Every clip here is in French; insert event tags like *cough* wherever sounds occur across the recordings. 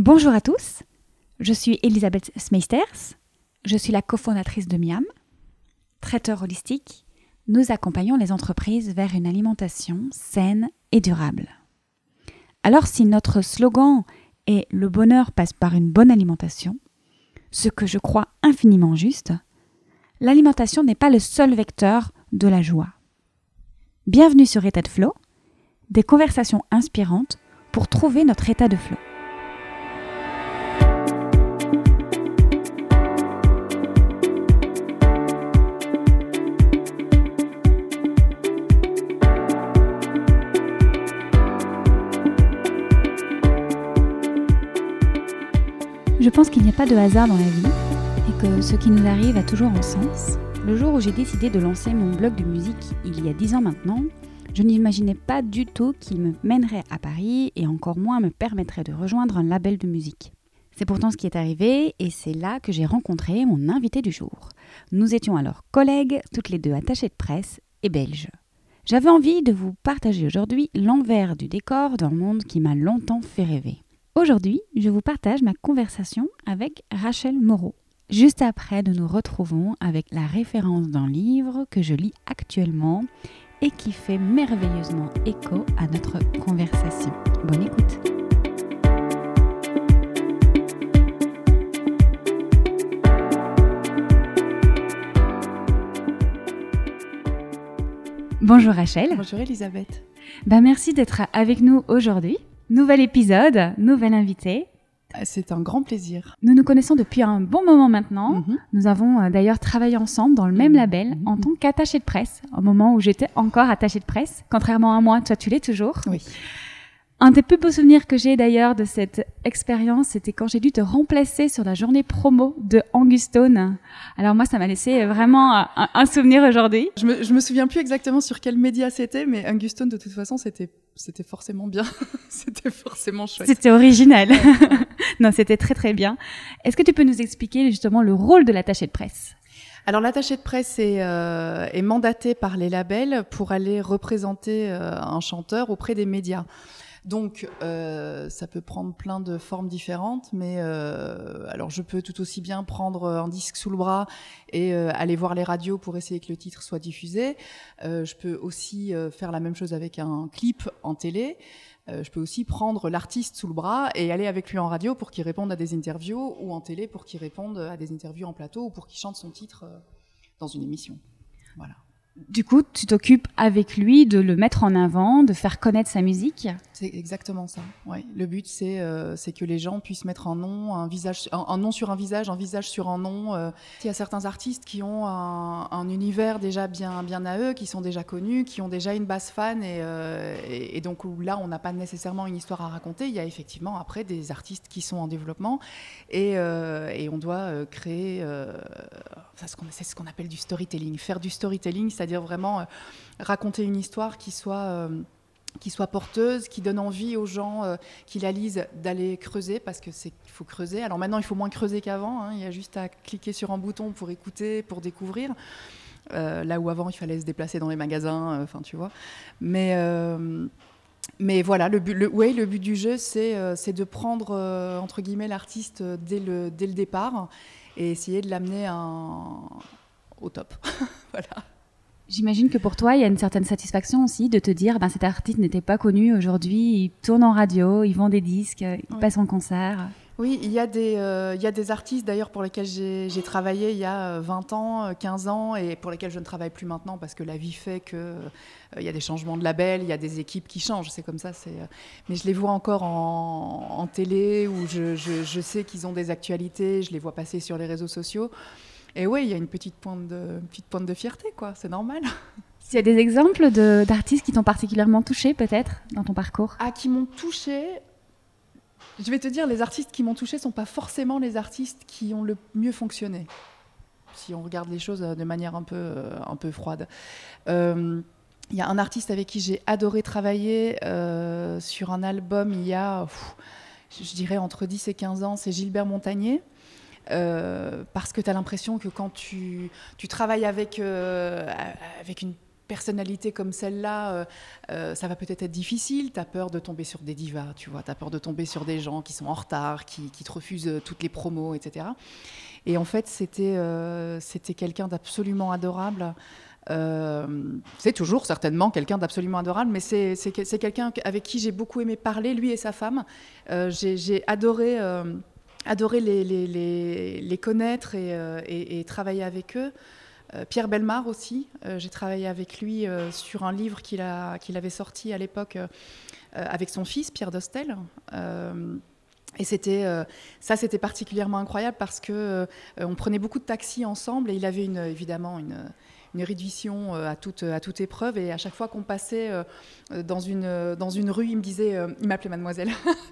Bonjour à tous, je suis Elisabeth Smeisters, je suis la cofondatrice de Miam. Traiteur holistique, nous accompagnons les entreprises vers une alimentation saine et durable. Alors si notre slogan est Le bonheur passe par une bonne alimentation, ce que je crois infiniment juste, l'alimentation n'est pas le seul vecteur de la joie. Bienvenue sur État de Flow, des conversations inspirantes pour trouver notre état de flow. Je pense qu'il n'y a pas de hasard dans la vie et que ce qui nous arrive a toujours un sens. Le jour où j'ai décidé de lancer mon blog de musique il y a 10 ans maintenant, je n'imaginais pas du tout qu'il me mènerait à Paris et encore moins me permettrait de rejoindre un label de musique. C'est pourtant ce qui est arrivé et c'est là que j'ai rencontré mon invité du jour. Nous étions alors collègues, toutes les deux attachées de presse et belges. J'avais envie de vous partager aujourd'hui l'envers du décor d'un monde qui m'a longtemps fait rêver. Aujourd'hui, je vous partage ma conversation avec Rachel Moreau. Juste après, nous nous retrouvons avec la référence d'un livre que je lis actuellement et qui fait merveilleusement écho à notre conversation. Bonne écoute. Bonjour Rachel. Bonjour Elisabeth. Ben merci d'être avec nous aujourd'hui. Nouvel épisode, nouvel invité. Ah, c'est un grand plaisir. Nous nous connaissons depuis un bon moment maintenant. Mm -hmm. Nous avons euh, d'ailleurs travaillé ensemble dans le même mmh. label en tant qu'attaché de presse, au moment où j'étais encore attachée de presse. Contrairement à moi, toi tu l'es toujours. Oui. Un des plus beaux souvenirs que j'ai d'ailleurs de cette expérience, c'était quand j'ai dû te remplacer sur la journée promo de Angustone. Alors moi, ça m'a laissé vraiment un, un souvenir aujourd'hui. Je me, je me souviens plus exactement sur quel média c'était, mais Angustone, de toute façon, c'était c'était forcément bien. *laughs* c'était forcément chouette. C'était original. *laughs* non, c'était très très bien. Est-ce que tu peux nous expliquer justement le rôle de l'attaché de presse? Alors l'attaché de presse est, euh, est, mandaté par les labels pour aller représenter euh, un chanteur auprès des médias. Donc, euh, ça peut prendre plein de formes différentes, mais euh, alors je peux tout aussi bien prendre un disque sous le bras et euh, aller voir les radios pour essayer que le titre soit diffusé. Euh, je peux aussi euh, faire la même chose avec un clip en télé. Euh, je peux aussi prendre l'artiste sous le bras et aller avec lui en radio pour qu'il réponde à des interviews ou en télé pour qu'il réponde à des interviews en plateau ou pour qu'il chante son titre dans une émission. Voilà du coup, tu t'occupes avec lui de le mettre en avant, de faire connaître sa musique. C'est exactement ça. Ouais. Le but, c'est euh, que les gens puissent mettre un nom, un visage, un, nom sur un visage, un visage sur un nom. Euh. Il y a certains artistes qui ont un, un, univers déjà bien à eux, qui sont déjà connus, qui ont déjà une base fan, et, euh, et, et donc là, on n'a pas nécessairement une histoire à raconter. Il y a effectivement après des artistes qui sont en développement, et, on doit créer. c'est ce qu'on appelle du storytelling. Faire du storytelling, c'est c'est-à-dire vraiment euh, raconter une histoire qui soit euh, qui soit porteuse, qui donne envie aux gens euh, qui la lisent d'aller creuser, parce qu'il faut creuser. Alors maintenant, il faut moins creuser qu'avant. Hein, il y a juste à cliquer sur un bouton pour écouter, pour découvrir. Là où avant, il fallait se déplacer dans les magasins. Enfin, tu vois. Mais mais voilà, le but, le but du jeu, c'est euh, de prendre entre guillemets l'artiste dès le dès le départ et essayer de l'amener au top. *laughs* voilà. J'imagine que pour toi, il y a une certaine satisfaction aussi de te dire, ben, cet artiste n'était pas connu aujourd'hui, il tourne en radio, il vend des disques, il oui. passe en concert. Oui, il y a des, euh, il y a des artistes d'ailleurs pour lesquels j'ai travaillé il y a 20 ans, 15 ans, et pour lesquels je ne travaille plus maintenant parce que la vie fait qu'il euh, il y a des changements de label, il y a des équipes qui changent, c'est comme ça. Euh, mais je les vois encore en, en télé, où je, je, je sais qu'ils ont des actualités, je les vois passer sur les réseaux sociaux. Et oui, il y a une petite pointe de, petite pointe de fierté, quoi. C'est normal. *laughs* Il y a des exemples d'artistes qui t'ont particulièrement touché, peut-être, dans ton parcours? Ah, qui m'ont touché Je vais te dire, les artistes qui m'ont touché ne sont pas forcément les artistes qui ont le mieux fonctionné. Si on regarde les choses de manière un peu, un peu froide. Euh, il y a un artiste avec qui j'ai adoré travailler euh, sur un album il y a, pff, je dirais, entre 10 et 15 ans, c'est Gilbert Montagnier. Euh, parce que tu as l'impression que quand tu, tu travailles avec, euh, avec une personnalité comme celle-là, ça va peut-être être difficile. Tu as peur de tomber sur des divas, tu vois. Tu as peur de tomber sur des gens qui sont en retard, qui, qui te refusent toutes les promos, etc. Et en fait, c'était c'était quelqu'un d'absolument adorable. Euh, c'est toujours certainement quelqu'un d'absolument adorable, mais c'est quelqu'un avec qui j'ai beaucoup aimé parler, lui et sa femme. Euh, j'ai adoré, euh, les, les, les, connaître et, et, travailler avec eux. Pierre Belmar aussi, j'ai travaillé avec lui sur un livre qu'il qu'il avait sorti à l'époque avec son fils, Pierre Dostel. Et c'était ça, c'était particulièrement incroyable parce que on prenait beaucoup de taxis ensemble et il avait une, évidemment une, une réduction euh, à toute, épreuve. Et à chaque fois qu'on passait euh, dans une, dans une rue, il me disait, euh, il m'appelait mademoiselle.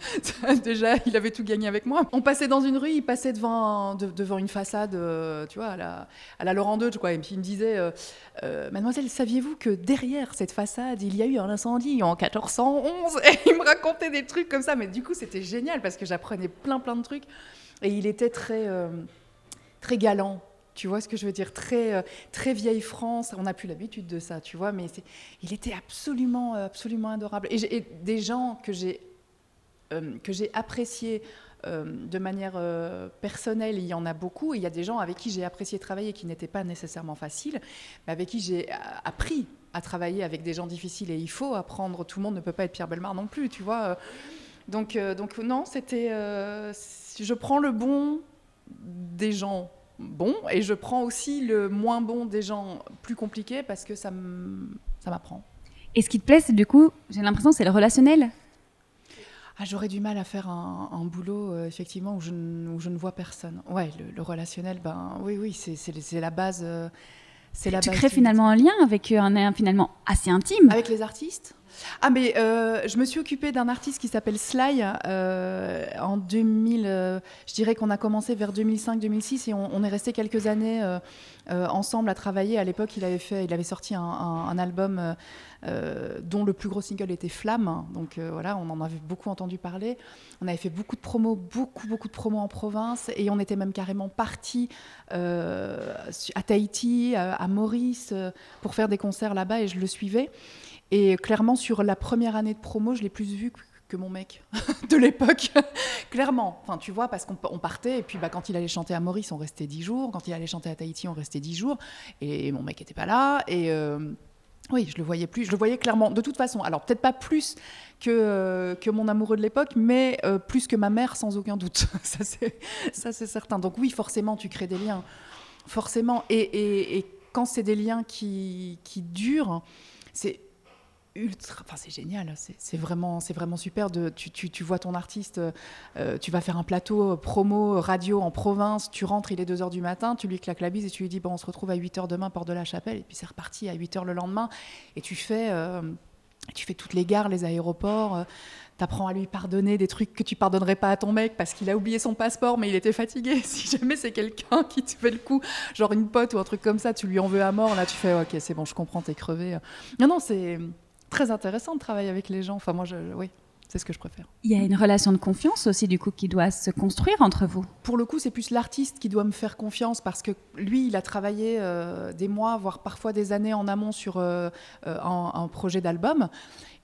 *laughs* Déjà, il avait tout gagné avec moi. On passait dans une rue, il passait devant, une façade, tu vois, à la, à la Laurent II, quoi. Et puis il me disait, mademoiselle, saviez-vous que derrière cette façade, il y a eu un incendie en 1411 Et il me racontait des trucs comme ça. Mais du coup, c'était génial parce que j'apprenais plein, plein de trucs. Et il était très, très galant. Tu vois ce que je veux dire très, euh, très vieille France. On n'a plus l'habitude de ça, tu vois. Mais il était absolument, euh, absolument adorable. Et, des gens que j'ai euh, que j'ai appréciés de manière personnelle, il y en a beaucoup. Il y a des gens avec qui j'ai apprécié travailler qui n'étaient pas nécessairement faciles, mais avec qui j'ai appris à travailler avec des gens difficiles. Et il faut apprendre. Tout le monde ne peut pas être Pierre Belmar non plus, tu vois. Donc, donc non, c'était. je prends le bon des gens bon et je prends aussi le moins bon des gens plus compliqués parce que ça m'apprend. Et ce qui te plaît, c'est du coup, j'ai l'impression, c'est le relationnel ah, J'aurais du mal à faire un, boulot, euh, effectivement, où je, où je, ne vois personne. Ouais, le, relationnel, ben oui, oui, c'est la base. Euh, c'est la tu crées finalement un lien avec euh, un, finalement assez intime. Avec les artistes ah mais euh, je me suis occupée d'un artiste qui s'appelle Sly euh, en 2000. Euh, je dirais qu'on a commencé vers 2005-2006 et on, est resté quelques années ensemble à travailler. À l'époque, il avait fait, il avait sorti un, album dont le plus gros single était Flamme. Donc voilà, on en avait beaucoup entendu parler. On avait fait beaucoup de promos, beaucoup beaucoup de promos en province et on était même carrément parti à Tahiti, à Maurice pour faire des concerts là-bas et je le suivais. Et clairement, sur la première année de promo, je l'ai plus vu que mon mec *laughs* de l'époque. *laughs* clairement. Enfin, tu vois, parce qu'on partait, et puis bah, quand il allait chanter à Maurice, on restait dix jours. Quand il allait chanter à Tahiti, on restait dix jours. Et mon mec n'était pas là. Et. Euh, oui, je le voyais plus, je le voyais clairement. De toute façon, alors peut-être pas plus que, euh, mon amoureux de l'époque, mais euh, plus que ma mère, sans aucun doute. *laughs* ça, c'est certain. Donc oui, forcément, tu crées des liens. Forcément. Et, et, et quand c'est des liens qui, qui durent, c'est Enfin, c'est génial. C'est vraiment, c'est vraiment super. Tu, vois ton artiste, euh, tu vas faire un plateau euh, promo radio en province. Tu rentres, il est 2 h du matin. Tu lui claques la bise et tu lui dis bon, on se retrouve à 8 h demain, porte de la Chapelle. Et puis c'est reparti à 8 h le lendemain. Et tu fais, euh, tu fais toutes les gares, les aéroports. tu apprends à lui pardonner des trucs que tu pardonnerais pas à ton mec parce qu'il a oublié son passeport mais il était fatigué. *laughs* Si jamais c'est quelqu'un qui te fait le coup, genre une pote ou un truc comme ça, tu lui en veux à mort, là tu fais ok c'est bon je comprends, t'es crevé. Non non c'est très intéressant de travailler avec les gens. Enfin, moi, je, oui, c'est ce que je préfère. Il y a une relation de confiance aussi, du coup, qui doit se construire entre vous. Pour le coup, c'est plus l'artiste qui doit me faire confiance parce que lui, il a travaillé euh, des mois, voire parfois des années en amont sur euh, euh, un, projet d'album.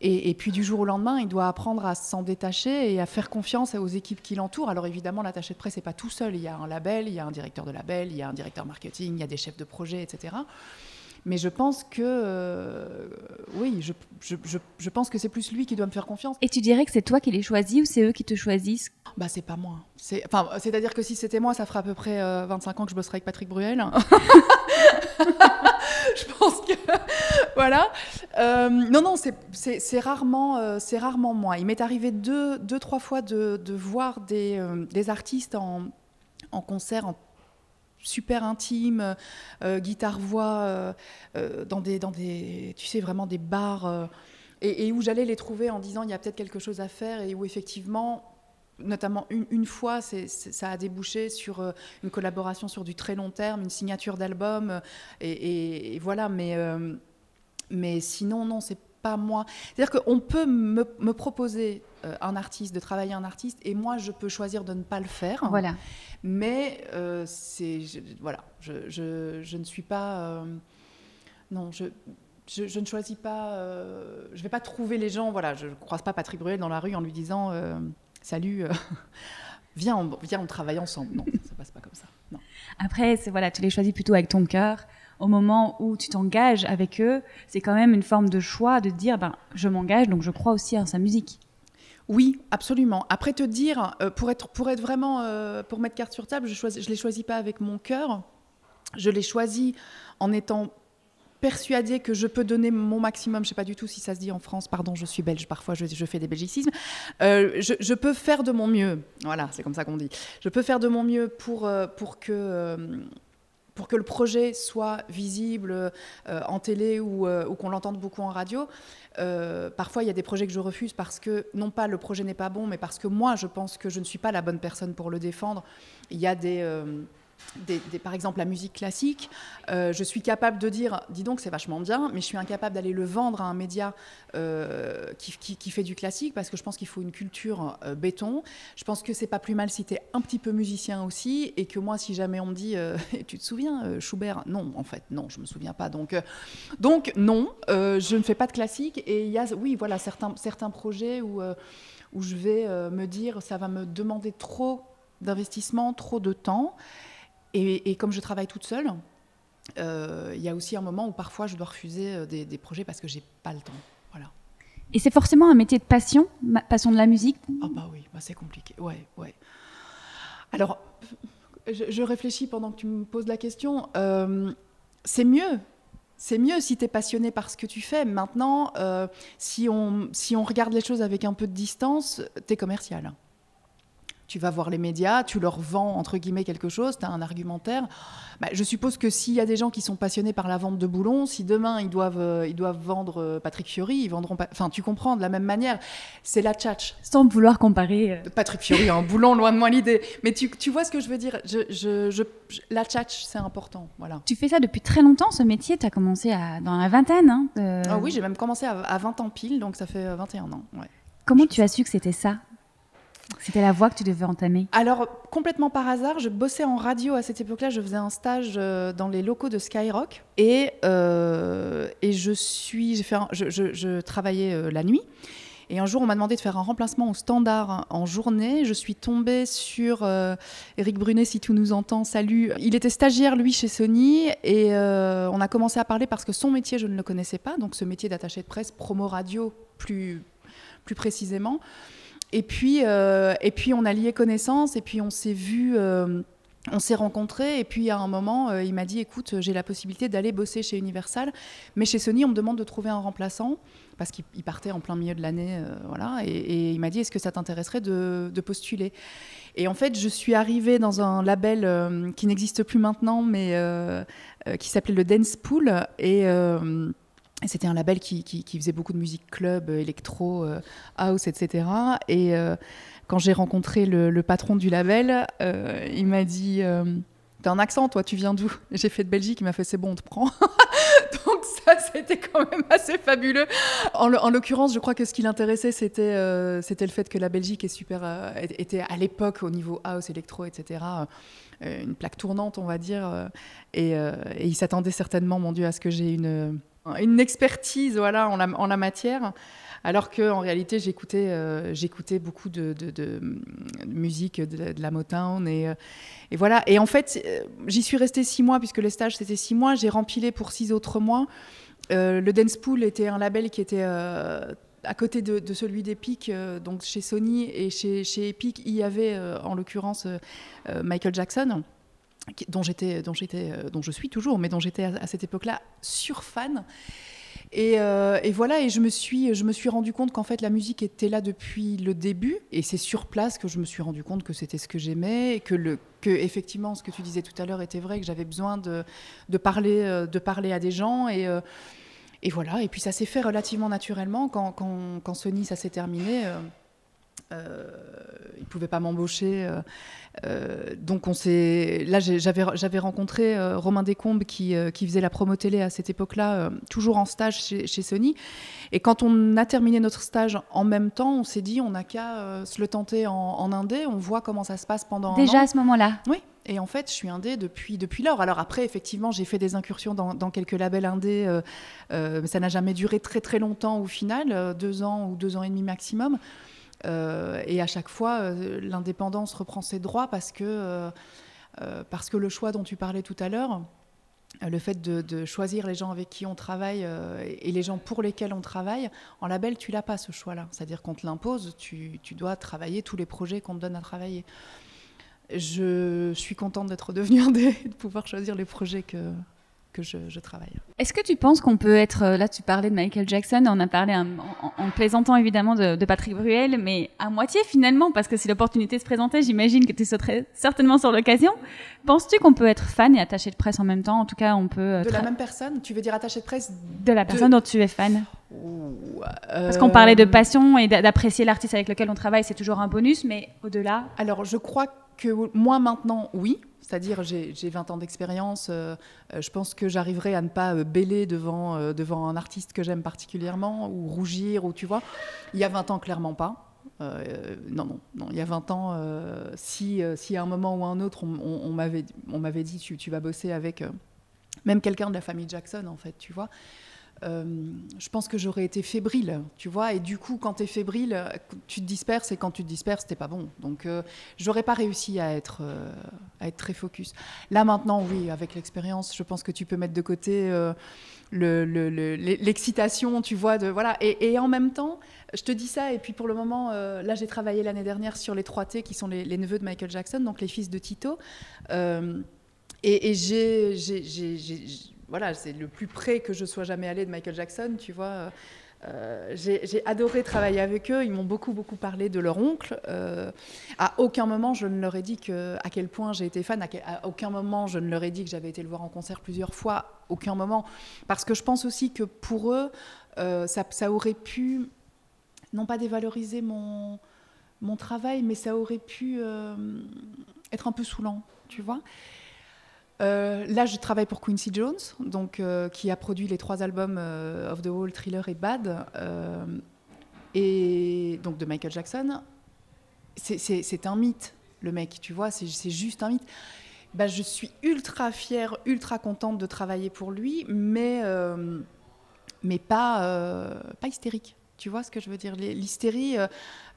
Et, puis du jour au lendemain, il doit apprendre à s'en détacher et à faire confiance aux équipes qui l'entourent. Alors évidemment, l'attaché de presse n'est pas tout seul. Il y a un label, il y a un directeur de label, il y a un directeur marketing, il y a des chefs de projet, etc. Mais je pense que, euh, oui, je, je, je, pense que c'est plus lui qui doit me faire confiance. Et tu dirais que c'est toi qui les choisis ou c'est eux qui te choisissent Bah, c'est pas moi. C'est, enfin, c'est-à-dire que si c'était moi, ça ferait à peu près 25 euh, ans que je bosserais avec Patrick Bruel. *laughs* *laughs* je pense que, *laughs* voilà. Euh, non, non, c'est, c'est, rarement, c'est rarement moi. Il m'est arrivé deux, deux trois fois de, de voir des, des artistes en, en concert, en super intime, euh, guitare-voix, euh, euh, dans, des, dans des, tu sais, vraiment des bars, et, où j'allais les trouver en disant il y a peut-être quelque chose à faire, et où effectivement, notamment une, fois, ça a débouché sur une collaboration sur du très long terme, une signature d'album, et, voilà, mais, mais sinon, non, c'est pas moi. C'est-à-dire qu'on peut me, me proposer un artiste, de travailler un artiste, et moi, je peux choisir de ne pas le faire. Voilà. Mais euh, c'est voilà, je, je, je, ne suis pas euh, non, je je, ne choisis pas, je ne vais pas trouver les gens, voilà, je ne croise pas Patrick Bruel dans la rue en lui disant Salut, *laughs* viens, on, viens, on travaille ensemble. Non, ça ne passe pas comme ça. Non. Après, voilà, tu les choisis plutôt avec ton cœur. Au moment où tu t'engages avec eux, c'est quand même une forme de choix de dire ben, je m'engage, donc je crois aussi en sa musique. Oui, absolument. Après te dire, euh, pour, être, pour être vraiment, euh, pour mettre carte sur table, je ne je les choisis pas avec mon cœur. Je les choisis en étant persuadée que je peux donner mon maximum, je sais pas du tout si ça se dit en France, pardon, je suis belge, parfois je, fais des belgicismes, euh, je, peux faire de mon mieux, voilà, c'est comme ça qu'on dit, je peux faire de mon mieux pour, pour que pour que le projet soit visible euh, en télé ou, euh, ou qu'on l'entende beaucoup en radio. Euh, parfois, il y a des projets que je refuse parce que, non pas le projet n'est pas bon, mais parce que moi, je pense que je ne suis pas la bonne personne pour le défendre. Il y a des par exemple la musique classique, euh, je suis capable de dire, dis donc c'est vachement bien, mais je suis incapable d'aller le vendre à un média euh, qui, fait du classique parce que je pense qu'il faut une culture euh, béton. Je pense que c'est pas plus mal si tu es un petit peu musicien aussi et que moi si jamais on me dit, *laughs* tu te souviens Schubert? Non, en fait non, je me souviens pas. Donc, donc non, je ne fais pas de classique et il y a, oui voilà certains, certains projets où, où je vais me dire ça va me demander trop d'investissement, trop de temps. Et, comme je travaille toute seule, euh, il y a aussi un moment où parfois je dois refuser euh, des, projets parce que j'ai pas le temps. Voilà. Et c'est forcément un métier de passion, passion de la musique Ah bah oui, bah c'est compliqué. Ouais, ouais. Alors, je, réfléchis pendant que tu me poses la question. Euh, c'est mieux. C'est mieux si tu es passionné par ce que tu fais. Maintenant, si, on, si on regarde les choses avec un peu de distance, tu es commercial tu vas voir les médias, tu leur vends entre guillemets quelque chose, tu as un argumentaire. Bah, je suppose que s'il y a des gens qui sont passionnés par la vente de boulons, si demain ils doivent, euh, ils doivent vendre euh, Patrick Fiori, ils vendront pas. Enfin, tu comprends, de la même manière, c'est la tchatch. Sans vouloir comparer. Euh. Patrick Fiori, un boulon, loin de moi l'idée. Mais tu, tu, vois ce que je veux dire? Je, je, La tchatch, c'est important. Voilà. Tu fais ça depuis très longtemps, ce métier? Tu as commencé à, dans la vingtaine hein, ah oui, j'ai même commencé à, à, 20 ans pile, donc ça fait 21 ans. Ouais. Comment tu as su que c'était ça? C'était la voie que tu devais entamer Alors, complètement par hasard, je bossais en radio à cette époque-là. Je faisais un stage euh, dans les locaux de Skyrock. Et, euh, et je, suis, fait je, travaillais euh, la nuit. Et un jour, on m'a demandé de faire un remplacement au standard en journée. Je suis tombée sur Eric Brunet, si tu nous entends, salut. Il était stagiaire, lui, chez Sony. Et on a commencé à parler parce que son métier, je ne le connaissais pas. Donc, ce métier d'attaché de presse, promo radio, plus, plus précisément. Et puis, euh, et puis on a lié connaissance, et puis on s'est vu, euh, on s'est rencontrés, et puis à un moment, euh, il m'a dit, écoute, j'ai la possibilité d'aller bosser chez Universal, mais chez Sony, on me demande de trouver un remplaçant, parce qu'il partait en plein milieu de l'année, voilà, et, il m'a dit, est-ce que ça t'intéresserait de, postuler? Et en fait, je suis arrivée dans un label qui n'existe plus maintenant, mais qui s'appelait le Dance Pool, et c'était un label qui, faisait beaucoup de musique club, euh, électro, euh, house, etc. Et euh, quand j'ai rencontré le, patron du label, il m'a dit T'as un accent, toi, tu viens d'où? J'ai fait de Belgique, il m'a fait C'est bon, on te prend. *laughs* Donc, ça, c'était quand même assez fabuleux. En, l'occurrence, je crois que ce qui l'intéressait, c'était c'était le fait que la Belgique est super, était à l'époque, au niveau house, électro, etc., une plaque tournante, on va dire. Et, et il s'attendait certainement, mon Dieu, à ce que j'ai une une expertise voilà, en, la, matière. Alors qu'en réalité, j'écoutais euh, beaucoup de, musique de, la Motown. Et, euh, et, voilà. Et en fait, euh, j'y suis restée six mois, puisque le stage, c'était six mois. J'ai rempilé pour six autres mois. le Dance Pool était un label qui était à côté de, celui d'Epic, donc chez Sony et chez Epic, il y avait en l'occurrence Michael Jackson dont j'étais, dont j'étais, euh, dont je suis toujours, mais dont j'étais à, cette époque-là surfan. Et, euh, et, voilà, et je me suis, je me suis rendu compte qu'en fait la musique était là depuis le début, et c'est sur place que je me suis rendu compte que c'était ce que j'aimais, et que le, que effectivement ce que tu disais tout à l'heure était vrai, que j'avais besoin de, parler, euh, de parler à des gens, et et voilà, et puis ça s'est fait relativement naturellement quand, quand, Sony ça s'est terminé. Il pouvait pas m'embaucher. Euh, euh, donc on s'est. Là, j'avais rencontré Romain Descombes qui, qui faisait la promo télé à cette époque-là, toujours en stage chez, chez, Sony. Et quand on a terminé notre stage en même temps, on s'est dit on n'a qu'à se le tenter en, en, indé. On voit comment ça se passe pendant. Déjà un à ce moment-là. Oui. Et en fait, je suis indé depuis, depuis lors. Alors après, effectivement, j'ai fait des incursions dans, dans quelques labels indés, mais ça n'a jamais duré très très longtemps au final, deux ans ou deux ans et demi maximum. Euh, et à chaque fois, euh, l'indépendance reprend ses droits parce que, euh, parce que le choix dont tu parlais tout à l'heure, le fait de, choisir les gens avec qui on travaille et les gens pour lesquels on travaille, en label, tu l'as pas ce choix-là. C'est-à-dire qu'on te l'impose, tu, tu, dois travailler tous les projets qu'on te donne à travailler. Je suis contente d'être devenue *laughs* un de pouvoir choisir les projets que, que je, travaille. Est-ce que tu penses qu'on peut être, euh, là tu parlais de Michael Jackson, on a parlé en, plaisantant évidemment de, Patrick Bruel, mais à moitié finalement, parce que si l'opportunité se présentait, j'imagine que tu sauterais certainement sur l'occasion. Penses-tu qu'on peut être fan et attaché de presse en même temps? En tout cas, on peut... Euh, de la même personne? Tu veux dire attaché de presse De la personne dont tu es fan? Parce qu'on parlait de euh, passion et d'apprécier l'artiste avec lequel on travaille, c'est toujours un bonus, mais au-delà Alors je crois que moi maintenant, oui, c'est-à-dire, j'ai 20 ans d'expérience. Euh, euh, je pense que j'arriverai à ne pas euh, bêler devant, devant un artiste que j'aime particulièrement ou rougir, ou tu vois. Il y a 20 ans, clairement pas. non, non, non, il y a 20 ans, si, si à un moment ou à un autre, on, on, on m'avait dit tu, tu, vas bosser avec même quelqu'un de la famille Jackson, en fait, tu vois. Euh, je pense que j'aurais été fébrile, tu vois. Et du coup, quand tu es fébrile, tu te disperses et quand tu te disperses, t'es pas bon. Donc, euh, j'aurais pas réussi à être, euh, très focus. Là, maintenant, oui, avec l'expérience, je pense que tu peux mettre de côté l'excitation, tu vois. Voilà. Et, en même temps, je te dis ça, et puis pour le moment, là, j'ai travaillé l'année dernière sur les 3T, qui sont les, neveux de Michael Jackson, donc les fils de Tito. et j'ai voilà, c'est le plus près que je sois jamais allée de Michael Jackson, tu vois. Euh, j'ai adoré travailler avec eux. Ils m'ont beaucoup, beaucoup parlé de leur oncle. Euh, à aucun moment, je ne leur ai dit à quel point j'ai été fan. À, aucun moment, je ne leur ai dit que j'avais été le voir en concert plusieurs fois. Aucun moment. Parce que je pense aussi que pour eux, euh, ça, ça, aurait pu, non pas dévaloriser mon, mon travail, mais ça aurait pu être un peu saoulant, tu vois. Euh, là, je travaille pour Quincy Jones, donc, euh, qui a produit les trois albums euh, Of the Wall, Thriller et Bad, et donc de Michael Jackson. C'est un mythe, le mec, tu vois, c'est juste un mythe. Bah, je suis ultra fière, ultra contente de travailler pour lui, mais, pas hystérique. Tu vois ce que je veux dire? L'hystérie, euh,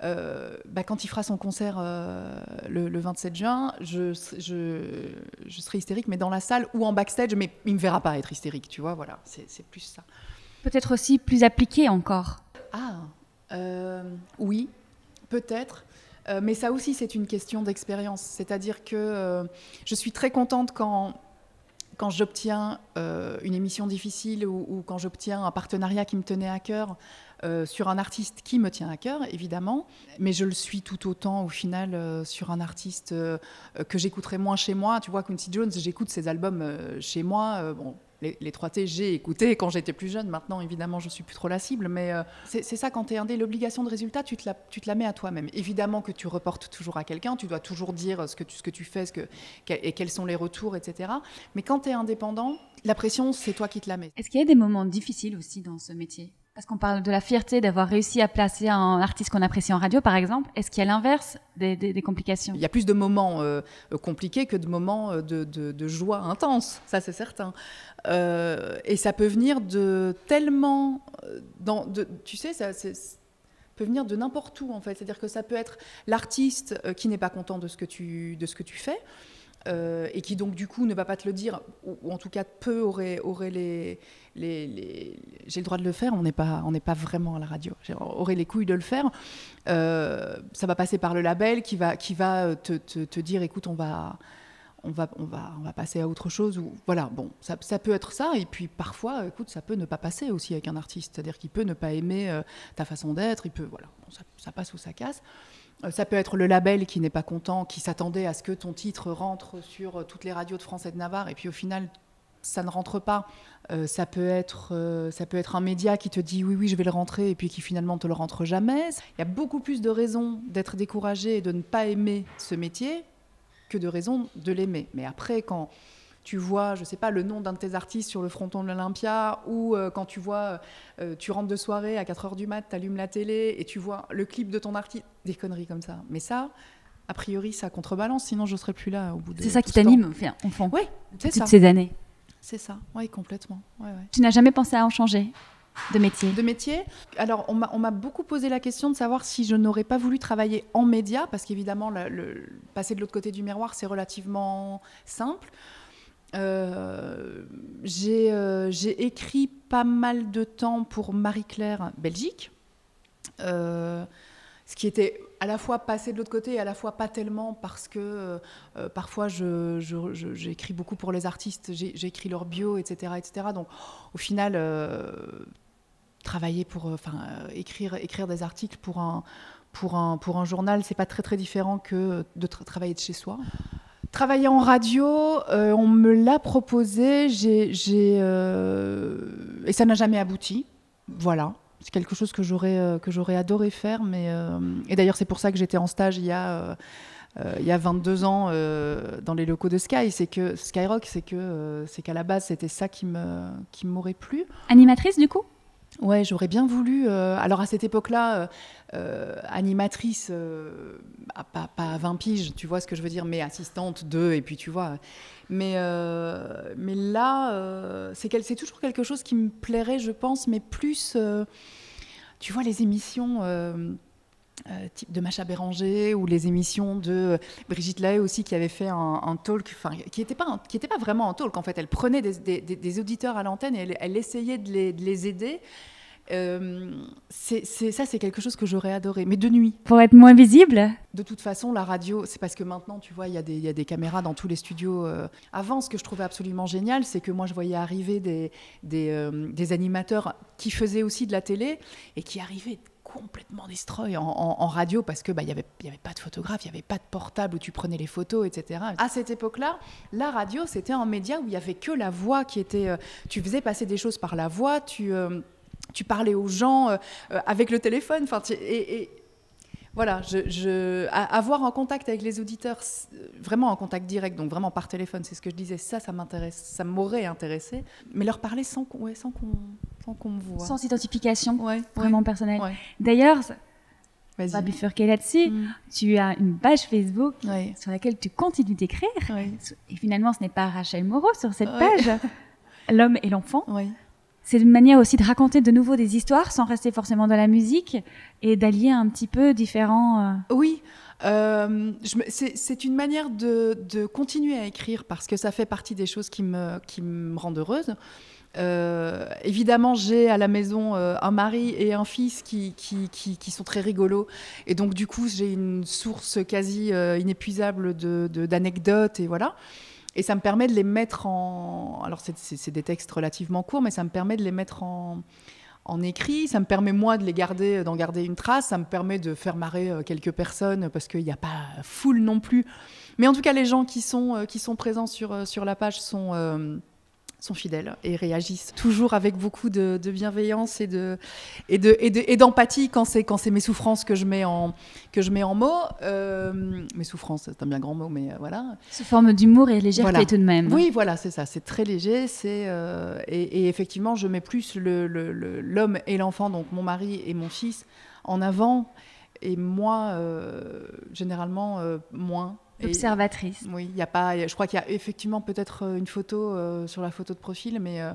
euh, bah, quand il fera son concert euh, le, 27 juin, je, je, je, serai hystérique, mais dans la salle ou en backstage, mais il ne me verra pas être hystérique, tu vois, voilà, c'est plus ça. Peut-être aussi plus appliqué encore Ah, oui, peut-être. mais ça aussi, c'est une question d'expérience. C'est-à-dire que je suis très contente quand quand j'obtiens une émission difficile ou, ou quand j'obtiens un partenariat qui me tenait à cœur euh, sur un artiste qui me tient à cœur, évidemment, mais je le suis tout autant au final euh, sur un artiste euh, que j'écouterai moins chez moi. Tu vois, Quincy Jones, j'écoute ses albums chez moi. bon, les, les 3T, j'ai écouté quand j'étais plus jeune. Maintenant, évidemment, je suis plus trop la cible, mais c'est ça quand tu es indé, l'obligation de résultat, tu te, la, tu te la mets à toi-même. Évidemment que tu reportes toujours à quelqu'un, tu dois toujours dire ce que tu, ce que tu fais ce que, et quels sont les retours, etc. Mais quand tu es indépendant, la pression, c'est toi qui te la mets. Est-ce qu'il y a des moments difficiles aussi dans ce métier? Parce qu'on parle de la fierté d'avoir réussi à placer un artiste qu'on apprécie en radio, par exemple. Est-ce qu'il y a l'inverse des, complications? Il y a plus de moments euh, compliqués que de moments euh, de, joie intense, ça c'est certain. Euh, et ça peut venir de tellement... Dans, tu sais, ça peut venir de n'importe où en fait. C'est-à-dire que ça peut être l'artiste qui n'est pas content de ce que tu, de ce que tu fais. Et qui donc du coup ne va pas te le dire, ou, en tout cas peu aurait, aurait les, les, j'ai le droit de le faire, on n'est pas, pas vraiment à la radio. J'aurais les couilles de le faire. Euh, ça va passer par le label qui va, qui va te, te, dire, écoute, on va, on va, on va, on va passer à autre chose. Ou voilà, bon, ça, peut être ça. Et puis parfois, écoute, ça peut ne pas passer aussi avec un artiste. C'est-à-dire qu'il peut ne pas aimer euh, ta façon d'être. Il peut, voilà, ça, ça, passe ou ça casse. Euh, ça peut être le label qui n'est pas content, qui s'attendait à ce que ton titre rentre sur toutes les radios de France et de Navarre, et puis au final, ça ne rentre pas. Euh, ça, peut être, euh, ça peut être un média qui te dit oui, oui, je vais le rentrer et puis qui finalement te le rentre jamais. Il y a beaucoup plus de raisons d'être découragé et de ne pas aimer ce métier que de raisons de l'aimer. Mais après, quand tu vois, je sais pas, le nom d'un de tes artistes sur le fronton de l'Olympia, ou euh, quand tu vois, tu rentres de soirée à 4 h du mat, tu allumes la télé et tu vois le clip de ton artiste, des conneries comme ça. Mais ça, a priori, ça contrebalance, sinon je serais plus là au bout de. C'est ça qui t'anime, enfant. Oui, c'est ça. Toutes ces années. C'est ça, oui, complètement. Tu n'as jamais pensé à en changer de métier? De métier? Alors, on m'a beaucoup posé la question de savoir si je n'aurais pas voulu travailler en média, parce qu'évidemment, le, passer de l'autre côté du miroir, c'est relativement simple. Euh, euh, j'ai écrit pas mal de temps pour Marie-Claire Belgique. Euh, ce qui était à la fois passé de l'autre côté et à la fois pas tellement parce que parfois j'écris beaucoup pour les artistes, j'écris leur bio, etc., etc. Donc au final, travailler pour, enfin écrire, écrire des articles pour un, pour un, pour un journal, c'est pas très très différent que de travailler de chez soi. Travailler en radio, on me l'a proposé, j'ai, et ça n'a jamais abouti. Voilà. C'est quelque chose que j'aurais euh, que j'aurais adoré faire, mais euh, et d'ailleurs c'est pour ça que j'étais en stage il y a euh, il y a 22 ans dans les locaux de Sky, c'est que Skyrock, c'est que c'est qu'à la base c'était ça qui me qui m'aurait plu. Animatrice du coup? Ouais, j'aurais bien voulu. alors à cette époque-là, animatrice, pas, pas, à 20 piges, tu vois ce que je veux dire, mais assistante 2, et puis tu vois. Mais là, c'est toujours quelque chose qui me plairait, je pense, mais plus tu vois, les émissions. Euh, euh, type de Macha Béranger ou les émissions de Brigitte Lahaye aussi qui avait fait un, talk, enfin qui n'était pas, qui pas vraiment un talk en fait. Elle prenait des, auditeurs à l'antenne et elle, essayait de les, aider. Euh, c'est, ça, c'est quelque chose que j'aurais adoré, mais de nuit. Pour être moins visible De toute façon, la radio, c'est parce que maintenant, tu vois, il y, y, a des caméras dans tous les studios. Avant, ce que je trouvais absolument génial, c'est que moi, je voyais arriver des, des, animateurs qui faisaient aussi de la télé et qui arrivaient complètement destroy en, radio parce que bah il y avait y avait pas de photographe, il y avait pas de portable où tu prenais les photos, etc. À cette époque-là, la radio c'était un média où il y avait que la voix qui était. Euh, tu faisais passer des choses par la voix, tu euh, tu parlais aux gens euh, avec le téléphone, et, voilà, je, avoir un contact avec les auditeurs, vraiment un contact direct, donc vraiment par téléphone, c'est ce que je disais, ça, ça m'intéresse, ça m'aurait intéressé, mais leur parler sans, ouais, sans qu'on qu'on me voit. Sans identification, vraiment personnelle. D'ailleurs, on va bifurquer là-dessus. Mm. Tu as une page Facebook sur laquelle tu continues d'écrire. Et finalement, ce n'est pas Rachel Moreau sur cette page, *laughs* L'homme et l'enfant. C'est une manière aussi de raconter de nouveau des histoires sans rester forcément dans la musique et d'allier un petit peu différents. Euh, oui. Euh, c'est une manière de, continuer à écrire parce que ça fait partie des choses qui me, rendent heureuse. Euh, évidemment, j'ai à la maison un mari et un fils qui, sont très rigolos. Et donc, du coup, j'ai une source quasi inépuisable d'anecdotes. Et voilà. Et ça me permet de les mettre en. Alors, c'est des textes relativement courts, mais ça me permet de les mettre en, écrit. Ça me permet, moi, de garder, d'en garder une trace. Ça me permet de faire marrer quelques personnes parce qu'il n'y a pas foule non plus. Mais en tout cas, les gens qui sont, qui sont présents sur, sur la page sont sont fidèles et réagissent toujours avec beaucoup de, bienveillance et de et de et d'empathie quand c'est quand c'est mes souffrances que je mets en que je mets en mots. Euh, mes souffrances, c'est un bien grand mot, mais euh, voilà. Sous forme d'humour et légèreté tout de même. Oui, voilà, c'est ça. C'est très léger. C'est euh, et, effectivement, je mets plus l'homme le, et l'enfant, donc mon mari et mon fils, en avant. Et moi, généralement, moins. Observatrice. oui, il y a pas. Je crois qu'il y a effectivement peut-être euh, une photo euh, sur la photo de profil, mais euh,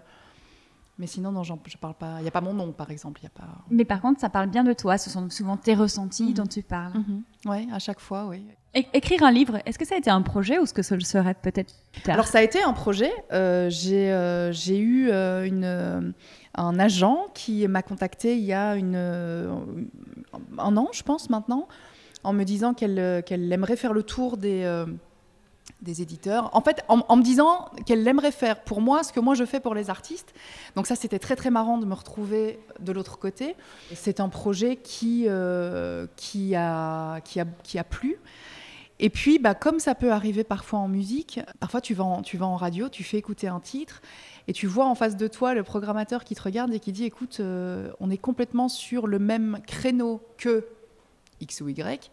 mais sinon non, je parle pas. Il n'y a pas mon nom, par exemple. Y a pas. Mais par contre, ça parle bien de toi. Ce sont souvent tes ressentis mhm. dont tu parles. Mhm. Oui, à chaque fois, oui. écrire un livre, est-ce que ça a été un projet ou est-ce que ça le serait peut-être plus tard? Alors ça a été un projet. j'ai j'ai eu une un agent qui m'a contacté il y a une, un an, je pense maintenant, en me disant qu'elle euh, qu'elle aimerait faire le tour des, euh, des éditeurs. En fait, en, me disant qu'elle aimerait faire pour moi ce que moi je fais pour les artistes. Donc ça, c'était très très marrant de me retrouver de l'autre côté. C'est un projet qui, euh, qui, a, qui, a, qui a plu. Et puis, bah, comme ça peut arriver parfois en musique, parfois tu vas en, tu vas en radio, tu fais écouter un titre et tu vois en face de toi le programmateur qui te regarde et qui dit écoute, on est complètement sur le même créneau que X ou Y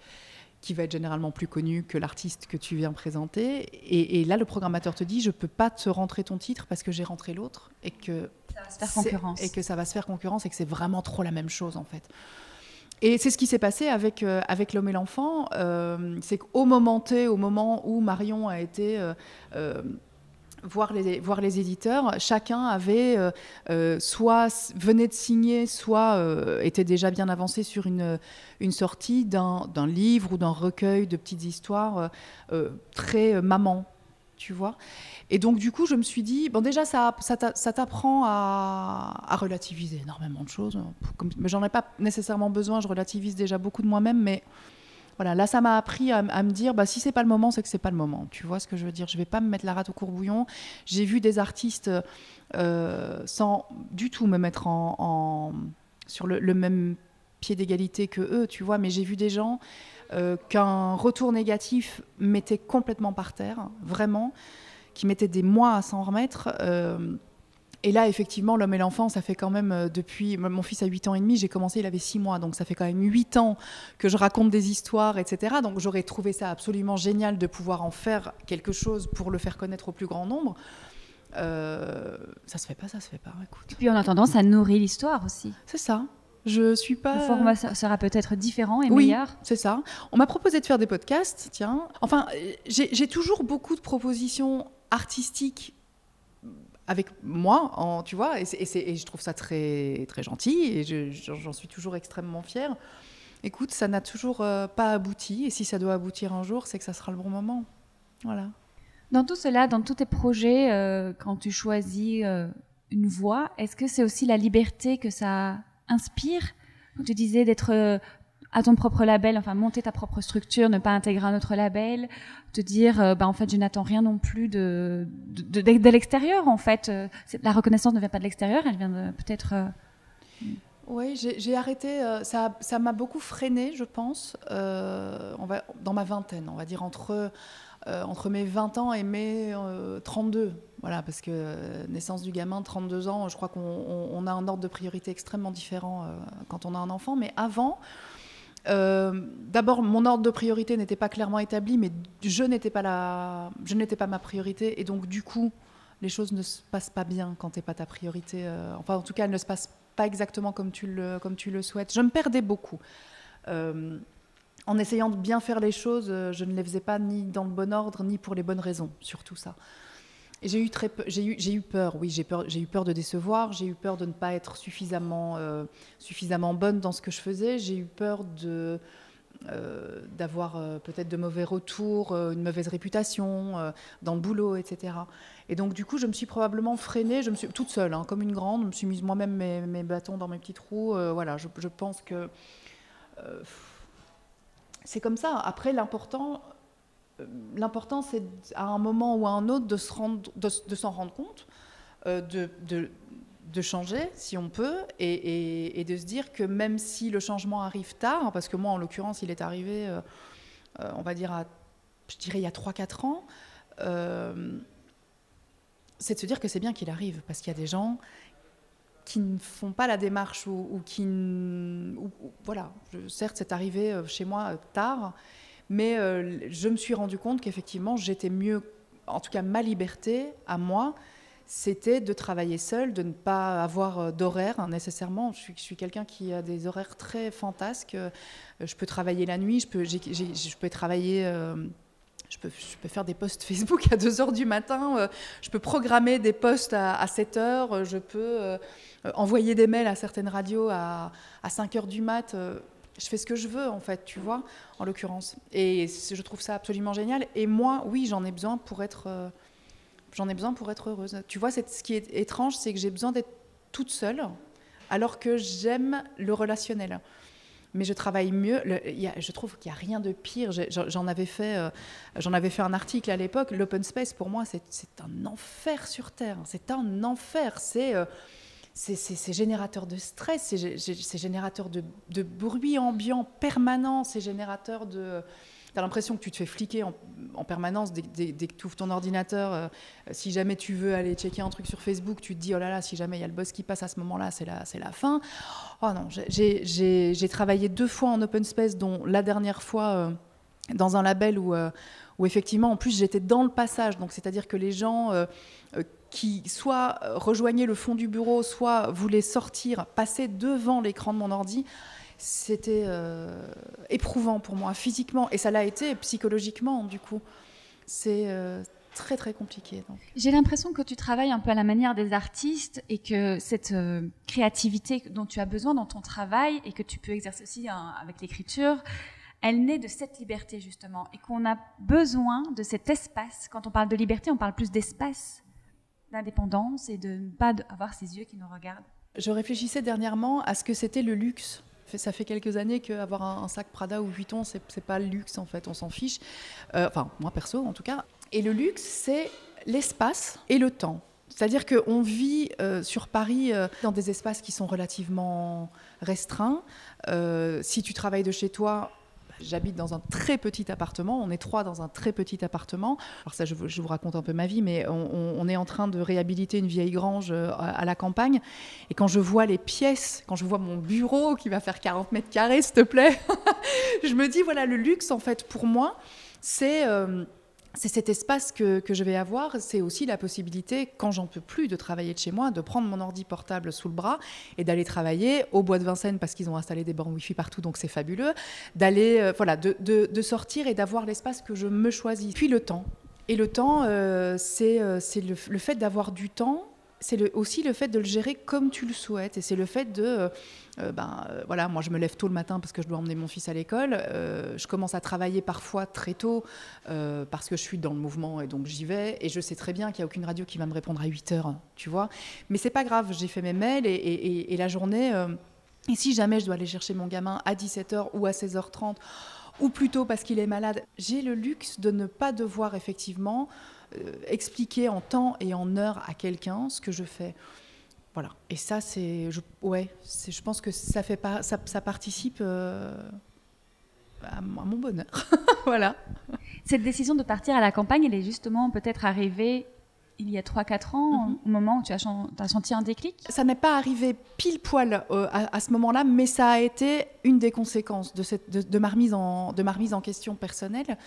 qui va être généralement plus connu que l'artiste que tu viens présenter. Et, là, le programmateur te dit, je peux pas te rentrer ton titre parce que j'ai rentré l'autre et que ça va se faire concurrence. Et que ça va se faire concurrence et que c'est vraiment trop la même chose en fait. Et c'est ce qui s'est passé avec, euh, avec L'homme et l'enfant. Euh, c'est qu'au moment T, au moment où Marion a été euh, voir, les, éditeurs, chacun avait soit venait de signer, soit était déjà bien avancé sur une, sortie d'un livre ou d'un recueil de petites histoires très maman, tu vois. Et donc, du coup, je me suis dit, bon, déjà, ça, t'apprend à, relativiser énormément de choses. j'en ai pas nécessairement besoin, je relativise déjà beaucoup de moi-même, mais voilà, là, ça m'a appris à, me dire, bah, si c'est pas le moment, c'est que c'est pas le moment. Tu vois ce que je veux dire? Je vais pas me mettre la rate au courbouillon. J'ai vu des artistes euh, sans du tout me mettre en, sur le, même pied d'égalité que eux, tu vois, mais j'ai vu des gens euh, qu'un retour négatif mettait complètement par terre, vraiment qui mettait des mois à s'en remettre. Euh, et là, effectivement, l'homme et l'enfant, ça fait quand même euh, depuis. Mon fils a 8 ans et demi, j'ai commencé, il avait 6 mois, donc ça fait quand même 8 ans que je raconte des histoires, etc. Donc j'aurais trouvé ça absolument génial de pouvoir en faire quelque chose pour le faire connaître au plus grand nombre. Euh, ça se fait pas, ça se fait pas, écoute. Et puis en attendant, ça nourrit l'histoire aussi. C'est ça. Je suis pas. Le format sera peut-être différent et oui, meilleur. C'est ça. On m'a proposé de faire des podcasts, tiens. Enfin, j'ai toujours beaucoup de propositions artistique avec moi, tu vois, et, je trouve ça très, très gentil, et j'en suis toujours extrêmement fière. Écoute, ça n'a toujours euh, pas abouti, et si ça doit aboutir un jour, c'est que ça sera le bon moment. Voilà. Dans tout cela, dans tous tes projets, euh, quand tu choisis euh, une voie, est-ce que c'est aussi la liberté que ça inspire? Tu disais d'être à ton propre label, enfin monter ta propre structure, ne pas intégrer un autre label, te dire, euh, bah en fait, je n'attends rien non plus de de, l'extérieur. En fait, euh, la reconnaissance ne vient pas de l'extérieur, elle vient peut-être. Euh, oui, j'ai arrêté. ça ça m'a beaucoup freiné, je pense, on va, dans ma vingtaine, on va dire entre entre mes 20 ans et mes 32. Voilà, parce que naissance du gamin, 32 ans, je crois qu'on a un ordre de priorité extrêmement différent quand on a un enfant. Mais avant, euh, d'abord, mon ordre de priorité n'était pas clairement établi, mais je n'étais pas la, je n'étais pas ma priorité, et donc du coup, les choses ne se passent pas bien quand t'es pas ta priorité. Euh, enfin, en tout cas, elles ne se passent pas exactement comme tu le, comme tu le souhaites. Je me perdais beaucoup. Euh, en essayant de bien faire les choses, je ne les faisais pas ni dans le bon ordre, ni pour les bonnes raisons, surtout ça. J'ai eu, très j'ai, eu, j'ai eu peur, oui, j'ai, peur, j'ai eu peur de décevoir, j'ai eu peur de ne pas être suffisamment, euh, suffisamment bonne dans ce que je faisais, j'ai eu peur de, euh, d'avoir euh, peut-être de mauvais retours, une mauvaise réputation dans le boulot, etc. Et donc, du coup, je me suis probablement freinée, je me suis, toute seule, hein, comme une grande, je me suis mise moi-même mes, bâtons dans mes petits trous. voilà, je, pense que c'est comme ça. Après, l'important, l'important, c'est à un moment ou à un autre de, se rendre, de, s'en rendre compte, euh, de, changer si on peut, et, de se dire que même si le changement arrive tard, parce que moi, en l'occurrence, il est arrivé, euh, euh, on va dire, je dirais, il y a 3-4 ans, c'est de se dire que c'est bien qu'il arrive, parce qu'il y a des gens qui ne font pas la démarche ou, qui... voilà, certes, c'est arrivé chez moi tard, mais euh, je me suis rendu compte qu'effectivement, j'étais mieux, en tout cas ma liberté à moi, c'était de travailler seule, de ne pas avoir euh, d'horaire hein, nécessairement. Je suis, quelqu'un qui a des horaires très fantasques. Euh, je peux travailler la nuit, je peux, travailler... je peux, faire des posts Facebook à 2 h du matin, je peux programmer des posts à, 7 h, je peux envoyer des mails à certaines radios à, à 5 h du mat je fais ce que je veux en fait, tu vois, en l'occurrence. Et je trouve ça absolument génial. Et moi, oui, j'en ai besoin pour être, euh, j'en ai besoin pour être heureuse. Tu vois, ce qui est étrange, c'est que j'ai besoin d'être toute seule, alors que j'aime le relationnel. Mais je travaille mieux. je trouve qu'il n'y a rien de pire. J'en avais fait, euh, j'en avais fait un article à l'époque. L'open space, pour moi, c'est un enfer sur terre. C'est un enfer. C'est euh, c'est générateur de stress, c'est générateur de, bruit ambiant permanent, c'est générateur tu as l'impression que tu te fais fliquer en, permanence dès, que tu ouvres ton ordinateur. Euh, si jamais tu veux aller checker un truc sur Facebook, tu te dis, oh là là, si jamais il y a le boss qui passe à ce moment-là, c'est la, la fin. Oh non, j'ai travaillé deux fois en open space, dont la dernière fois euh, dans un label où, euh, où effectivement, en plus, j'étais dans le passage. Donc, c'est-à-dire que les gens qui soit rejoignaient le fond du bureau, soit voulaient sortir, passer devant l'écran de mon ordi, c'était euh, éprouvant pour moi physiquement et ça l'a été psychologiquement du coup. C'est euh, très très compliqué. J'ai l'impression que tu travailles un peu à la manière des artistes et que cette euh, créativité dont tu as besoin dans ton travail et que tu peux exercer aussi hein, avec l'écriture, elle naît de cette liberté justement et qu'on a besoin de cet espace. Quand on parle de liberté, on parle plus d'espace, d'indépendance et de ne pas avoir ces yeux qui nous regardent. Je réfléchissais dernièrement à ce que c'était le luxe ça fait quelques années qu'avoir un, un, sac Prada ou Vuitton, c'est pas le luxe en fait, on s'en fiche. Euh, enfin, moi perso en tout cas. Et le luxe, c'est l'espace et le temps. C'est-à-dire qu'on vit euh, sur Paris euh, dans des espaces qui sont relativement restreints. si tu travailles de chez toi, J'habite dans un très petit appartement. On est trois dans un très petit appartement. Alors ça, je, vous raconte un peu ma vie, mais on, est en train de réhabiliter une vieille grange euh, à, la campagne. Et quand je vois les pièces, quand je vois mon bureau qui va faire 40 mètres carrés, s'il te plaît, *laughs* je me dis, voilà, le luxe, en fait, pour moi, c'est... Euh, c'est cet espace que, je vais avoir. C'est aussi la possibilité, quand j'en peux plus de travailler de chez moi, de prendre mon ordi portable sous le bras et d'aller travailler au bois de Vincennes parce qu'ils ont installé des bornes Wi-Fi partout, donc c'est fabuleux. D'aller, euh, voilà, de, sortir et d'avoir l'espace que je me choisis. Puis le temps. Et le temps, euh, c'est euh, le, fait d'avoir du temps c'est aussi le fait de le gérer comme tu le souhaites. Et c'est le fait de. Euh, euh, ben, euh, voilà, moi, je me lève tôt le matin parce que je dois emmener mon fils à l'école. je commence à travailler parfois très tôt parce que je suis dans le mouvement et donc j'y vais. Et je sais très bien qu'il n'y a aucune radio qui va me répondre à 8 heures, tu vois. Mais c'est pas grave, j'ai fait mes mails et, et la journée. et si jamais je dois aller chercher mon gamin à 17h ou à 16h30, ou plutôt parce qu'il est malade, j'ai le luxe de ne pas devoir effectivement euh, expliquer en temps et en heure à quelqu'un ce que je fais. Voilà. Et ça, c'est, je, ouais, c'est, je pense que ça fait pas, ça, ça participe euh, à, mon bonheur. *laughs* voilà. Cette décision de partir à la campagne, elle est justement peut-être arrivée il y a 3-4 ans, mhm. au moment où tu as, as, senti un déclic? Ça n'est pas arrivé pile poil euh, à, ce moment-là, mais ça a été une des conséquences de, cette, de, ma, remise en, de ma remise en question personnelle,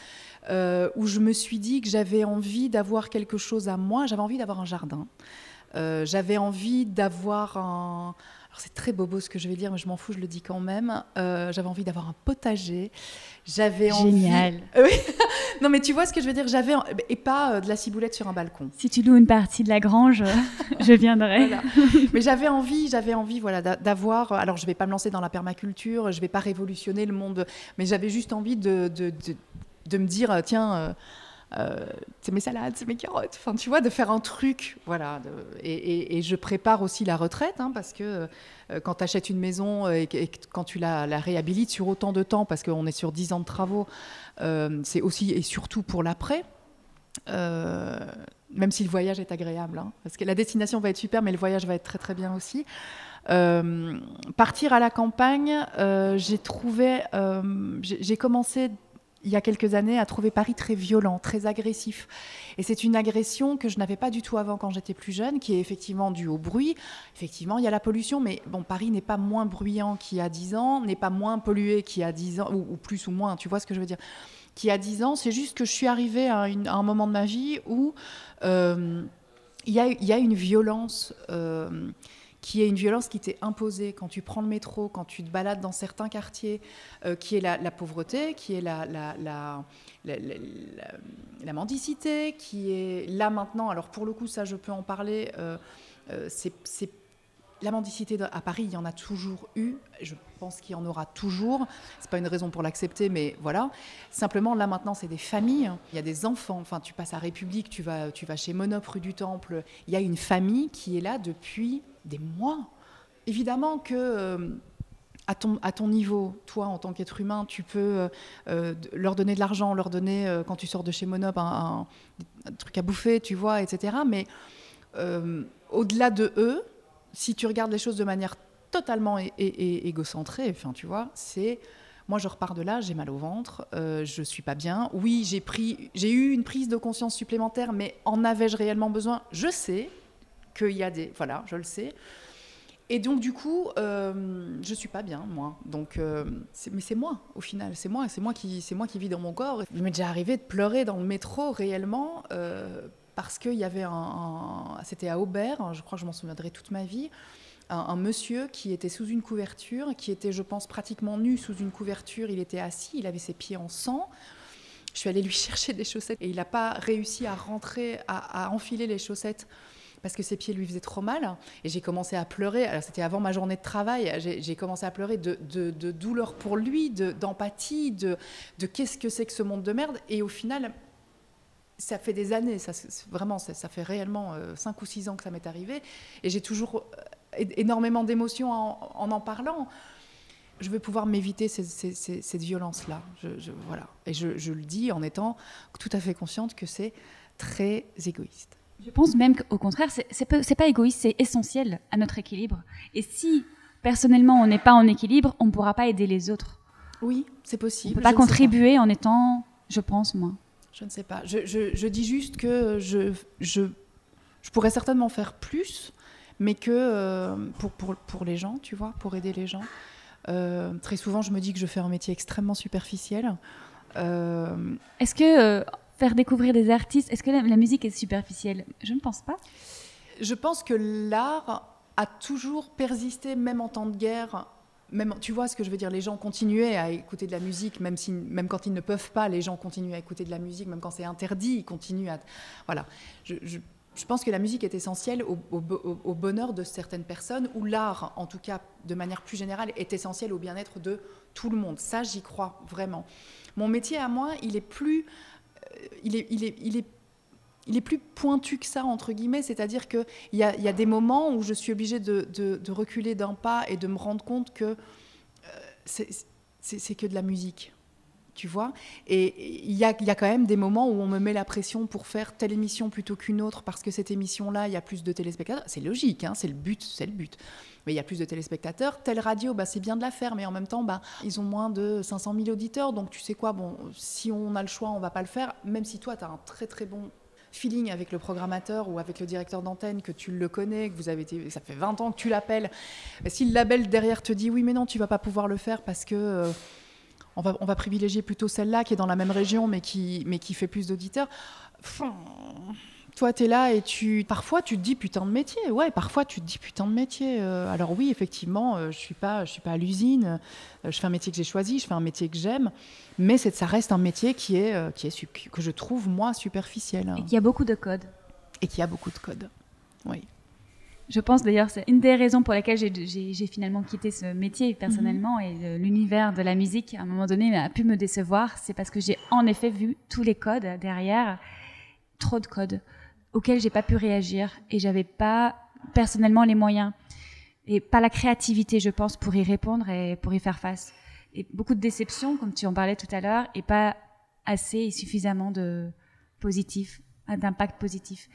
euh, où je me suis dit que j'avais envie d'avoir quelque chose à moi, j'avais envie d'avoir un jardin, euh, j'avais envie d'avoir un c'est très bobo ce que je vais dire, mais je m'en fous, je le dis quand même. Euh, j'avais envie d'avoir un potager. J'avais Génial. *laughs* Envie... non, mais tu vois ce que je veux dire J'avais et pas euh, de la ciboulette sur un balcon. Si tu loues une partie de la grange, *laughs* je viendrai. Mais j'avais envie, j'avais envie, voilà, d'avoir. Alors, je vais pas me lancer dans la permaculture, je vais pas révolutionner le monde, mais j'avais juste envie de, de, de, me dire, tiens. Euh, euh, c'est mes salades, c'est mes carottes. Enfin, tu vois, de faire un truc. Voilà. et, je prépare aussi la retraite, hein, parce que euh, quand tu achètes une maison et, quand tu la, réhabilites sur autant de temps, parce qu'on est sur 10 ans de travaux, euh, c'est aussi et surtout pour l'après. même si le voyage est agréable, hein, parce que la destination va être super, mais le voyage va être très très bien aussi. partir à la campagne, j'ai trouvé, j'ai commencé il y a quelques années, à trouver Paris très violent, très agressif. Et c'est une agression que je n'avais pas du tout avant quand j'étais plus jeune, qui est effectivement due au bruit. Effectivement, il y a la pollution, mais bon, Paris n'est pas moins bruyant qu'il y a 10 ans, n'est pas moins pollué qu'il y a 10 ans, ou, plus ou moins, tu vois ce que je veux dire Qui a 10 ans, c'est juste que je suis arrivée à, un moment de ma vie où euh, il, y a, une violence. Euh, qui est une violence qui t'est imposée quand tu prends le métro, quand tu te balades dans certains quartiers, euh, qui est la, pauvreté, qui est la, la, la, mendicité, qui est là maintenant, alors pour le coup ça je peux en parler, euh, euh, c'est la mendicité à Paris, il y en a toujours eu. Je pense qu'il y en aura toujours. C'est pas une raison pour l'accepter, mais voilà. Simplement, là maintenant, c'est des familles. Il y a des enfants. Enfin, tu passes à République, tu vas, tu vas chez Monop rue du Temple. Il y a une famille qui est là depuis des mois. Évidemment que euh, à, ton, niveau, toi en tant qu'être humain, tu peux euh, euh, leur donner de l'argent, leur donner quand tu sors de chez Monop un, truc à bouffer, tu vois, etc. Mais au-delà de eux, si tu regardes les choses de manière totalement égocentrée, enfin tu vois, c'est Moi, je repars de là, j'ai mal au ventre, je suis pas bien. Oui, j'ai pris, j'ai eu une prise de conscience supplémentaire, mais en avais-je réellement besoin? Je sais qu'il y a des, voilà, je le sais. Et donc du coup, euh, je suis pas bien moi. Donc, euh, mais c'est moi au final, c'est moi, moi qui, moi qui vis dans mon corps. Il m'est déjà arrivé de pleurer dans le métro réellement euh, parce qu'il y avait un, c'était à Aubert, je crois que je m'en souviendrai toute ma vie, un, monsieur qui était sous une couverture, qui était, je pense, pratiquement nu sous une couverture. Il était assis, il avait ses pieds en sang. Je suis allée lui *laughs* chercher des chaussettes et il n'a pas réussi à rentrer, à enfiler les chaussettes parce que ses pieds lui faisaient trop mal. Et j'ai commencé à pleurer. Alors, c'était avant ma journée de travail. J'ai commencé à pleurer de, douleur pour lui, d'empathie, de, qu'est-ce que c'est que ce monde de merde. Et au final, ça fait des années, ça, vraiment, ça, fait réellement 5 euh, ou 6 ans que ça m'est arrivé. Et j'ai toujours euh, énormément d'émotions en, en, parlant je veux pouvoir m'éviter cette violence-là. Je, voilà. Et je, le dis en étant tout à fait consciente que c'est très égoïste. Je pense même qu'au contraire, c'est pas égoïste, c'est essentiel à notre équilibre. Et si personnellement on n'est pas en équilibre, on ne pourra pas aider les autres. Oui, c'est possible. On ne peut pas contribuer en étant, je pense, moi. Je ne sais pas. Je, dis juste que je, je, pourrais certainement faire plus, mais que euh, pour, pour, pour, les gens, tu vois, pour aider les gens. Euh, très souvent, je me dis que je fais un métier extrêmement superficiel. Euh, Est-ce que faire découvrir des artistes. Est-ce que la, musique est superficielle? Je ne pense pas. Je pense que l'art a toujours persisté, même en temps de guerre. Même, tu vois ce que je veux dire Les gens continuaient à écouter de la musique, même, si, même quand ils ne peuvent pas, les gens continuent à écouter de la musique, même quand c'est interdit, ils continuent à. Voilà. Je, pense que la musique est essentielle au, bonheur de certaines personnes, ou l'art, en tout cas de manière plus générale, est essentiel au bien-être de tout le monde. Ça, j'y crois vraiment. Mon métier à moi, il est plus il est, il est, plus pointu que ça, entre guillemets, c'est-à-dire qu'il y a, y a des moments où je suis obligée de, de, reculer d'un pas et de me rendre compte que euh, c'est que de la musique, tu vois. Et il y a, quand même des moments où on me met la pression pour faire telle émission plutôt qu'une autre, parce que cette émission-là, il y a plus de téléspectateurs. C'est logique, hein, c'est le but, c'est le but mais il y a plus de téléspectateurs. Telle radio, bah, c'est bien de la faire, mais en même temps, bah, ils ont moins de 500 000 auditeurs. Donc tu sais quoi, bon, si on a le choix, on va pas le faire. Même si toi, tu as un très très bon feeling avec le programmateur ou avec le directeur d'antenne, que tu le connais, que vous avez été, ça fait 20 ans que tu l'appelles. Si le label derrière te dit oui, mais non, tu vas pas pouvoir le faire parce que euh, on, va, on va privilégier plutôt celle-là qui est dans la même région mais qui, mais qui fait plus d'auditeurs. Toi, tu es là et tu. Parfois, tu te dis putain de métier. Ouais, parfois, tu te dis putain de métier. Euh, alors, oui, effectivement, euh, je suis pas, je suis pas à l'usine. Euh, je fais un métier que j'ai choisi, je fais un métier que j'aime. Mais ça reste un métier qui est, qui est, que je trouve, moi, superficiel. Et qui a beaucoup de codes. Et qui a beaucoup de codes. Oui. Je pense d'ailleurs, c'est une des raisons pour lesquelles j'ai finalement quitté ce métier personnellement mhm. et l'univers de la musique à un moment donné a pu me décevoir. C'est parce que j'ai en effet vu tous les codes derrière, trop de codes auxquels j'ai pas pu réagir et j'avais pas personnellement les moyens et pas la créativité, je pense, pour y répondre et pour y faire face. Et beaucoup de déceptions, comme tu en parlais tout à l'heure, et pas assez et suffisamment de positif, d'impact positif.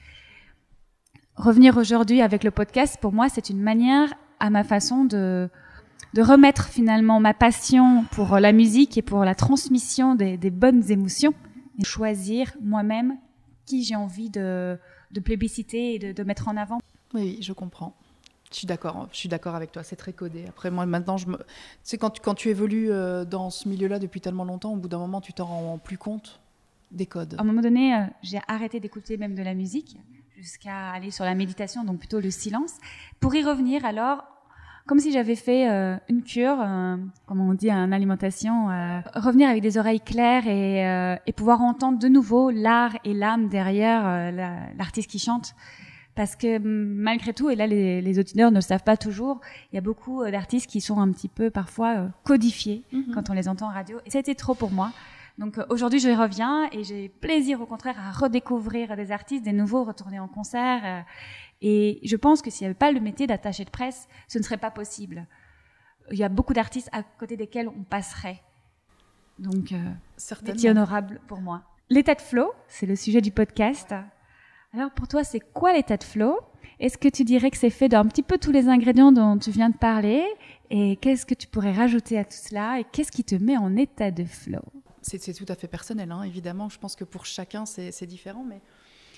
Revenir aujourd'hui avec le podcast, pour moi, c'est une manière, à ma façon, de, de remettre finalement ma passion pour la musique et pour la transmission des, des bonnes émotions, et choisir moi-même qui j'ai envie de, de plébisciter et de, mettre en avant. Oui, je comprends. Je suis d'accord, je suis d'accord avec toi, c'est très codé. Après, moi, maintenant, je me... tu sais, quand tu, quand tu évolues euh, dans ce milieu-là depuis tellement longtemps, au bout d'un moment, tu t'en rends plus compte des codes. À un moment donné, euh, j'ai arrêté d'écouter même de la musique, jusqu'à aller sur la méditation, donc plutôt le silence. Pour y revenir, alors, comme si j'avais fait euh, une cure, comme on dit, une alimentation, euh, revenir avec des oreilles claires et, euh, et pouvoir entendre de nouveau l'art et l'âme derrière l'artiste qui chante. Parce que malgré tout, et là les, les, auditeurs ne le savent pas toujours, il y a beaucoup d'artistes qui sont un petit peu parfois codifiés mm-hmm. quand on les entend en radio. Et c'était trop pour moi. Donc aujourd'hui, je reviens et j'ai plaisir au contraire à redécouvrir des artistes, des nouveaux, retourner en concert et je pense que s'il n'y avait pas le métier d'attaché de presse, ce ne serait pas possible. Il y a beaucoup d'artistes à côté desquels on passerait. Donc, euh, métier honorable pour moi. L'état de flow, c'est le sujet du podcast. Alors pour toi, c'est quoi l'état de flow? Est-ce que tu dirais que c'est fait d'un petit peu tous les ingrédients dont tu viens de parler? Et qu'est-ce que tu pourrais rajouter à tout cela? Et qu'est-ce qui te met en état de flow? C'est, tout à fait personnel, hein, évidemment. Je pense que pour chacun, c'est, différent. Mais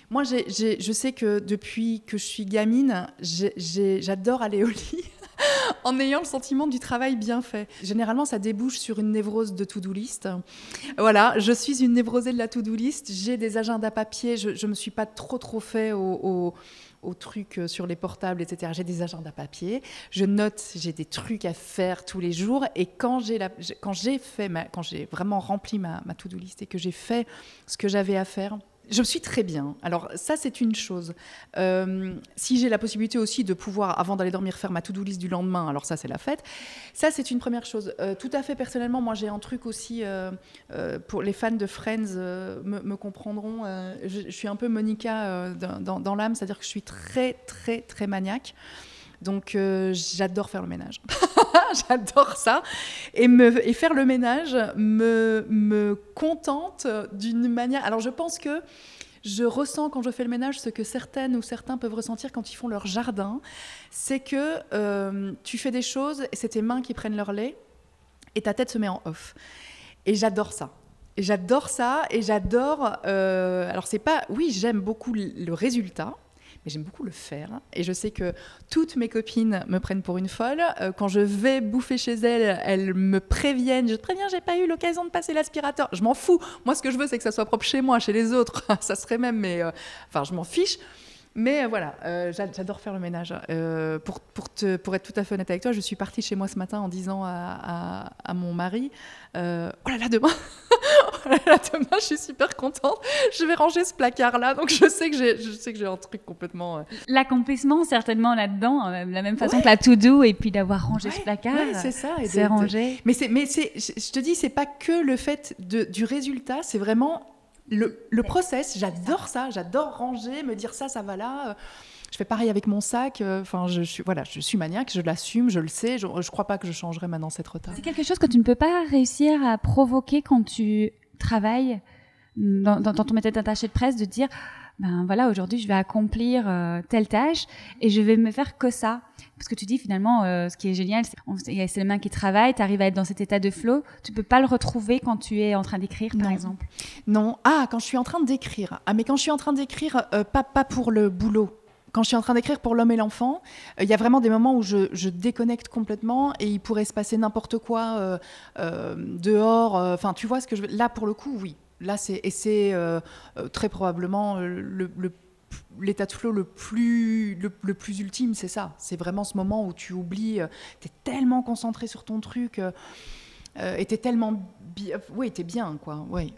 moi, je sais que depuis que je suis gamine, j'adore aller au lit *laughs* en ayant le sentiment du travail bien fait. Généralement, ça débouche sur une névrose de to-do list. Voilà, je suis une névrosée de la to-do list. J'ai des agendas papier. Je ne me suis pas trop, trop fait au aux trucs euh, sur les portables, etc. J'ai des agendas papier, je note, j'ai des trucs à faire tous les jours. Et quand j'ai quand j'ai fait, quand j'ai vraiment rempli ma, ma to-do list et que j'ai fait ce que j'avais à faire, je suis très bien. Alors ça, c'est une chose. Euh, si j'ai la possibilité aussi de pouvoir, avant d'aller dormir, faire ma to-do list du lendemain, alors ça, c'est la fête. Ça, c'est une première chose. Euh, tout à fait personnellement, moi, j'ai un truc aussi, euh, pour les fans de Friends me, comprendront, je, suis un peu Monica dans l'âme, c'est-à-dire que je suis très, très, très maniaque. Donc j'adore faire le ménage. *laughs* J'adore ça. Et, me, et faire le ménage me, me contente d'une manière. Alors je pense que je ressens quand je fais le ménage ce que certaines ou certains peuvent ressentir quand ils font leur jardin. C'est que euh, tu fais des choses et c'est tes mains qui prennent leur lait et ta tête se met en off. Et j'adore ça. Et j'adore ça et j'adore. Euh, alors c'est pas. Oui, j'aime beaucoup le résultat j'aime beaucoup le faire. Et je sais que toutes mes copines me prennent pour une folle. Euh, quand je vais bouffer chez elles, elles me préviennent. Je te préviens, j'ai pas eu l'occasion de passer l'aspirateur. Je m'en fous. Moi, ce que je veux, c'est que ça soit propre chez moi, chez les autres. *laughs* ça serait même, mais euh, enfin, je m'en fiche. Mais euh, voilà, j'adore faire le ménage. pour, pour, te, pour être tout à fait honnête avec toi, je suis partie chez moi ce matin en disant à, à, mon mari Oh là là, demain *laughs* demain, je suis super contente. Je vais ranger ce placard-là. Donc, je sais que j'ai, je sais que j'ai un truc complètement. Euh, L'accomplissement, certainement, là-dedans, euh, la même façon que la to-do, et puis d'avoir rangé ce placard. c'est ça. C'est rangé. Mais, c'est, mais c'est, je te dis, c'est pas que le fait de, du résultat, c'est vraiment le, le process. J'adore ça. J'adore ranger, me dire ça, ça va là. Je fais pareil avec mon sac. Euh, enfin, je, suis voilà, je suis maniaque, je l'assume, je le sais. Je, je crois pas que je changerai maintenant cette retard. C'est quelque chose que tu ne peux pas réussir à provoquer quand tu travail dans, ton méthode d'attaché de presse de dire ben voilà aujourd'hui je vais accomplir euh, telle tâche et je vais me faire que ça parce que tu dis finalement euh, ce qui est génial c'est les mains qui travaillent tu arrives à être dans cet état de flow tu peux pas le retrouver quand tu es en train d'écrire par exemple non ah quand je suis en train d'écrire ah mais quand je suis en train d'écrire euh, pas pas pour le boulot quand je suis en train d'écrire pour l'homme et l'enfant, euh, il y a vraiment des moments où je, déconnecte complètement et il pourrait se passer n'importe quoi euh, euh, dehors. Enfin, tu vois ce que je veux. Là, pour le coup, oui. Là, c'est et c'est très probablement l'état de flow le plus, le, plus ultime, c'est ça. C'est vraiment ce moment où tu oublies, tu es tellement concentré sur ton truc, euh, et tu es tellement. Oui, tu bien, quoi. Oui.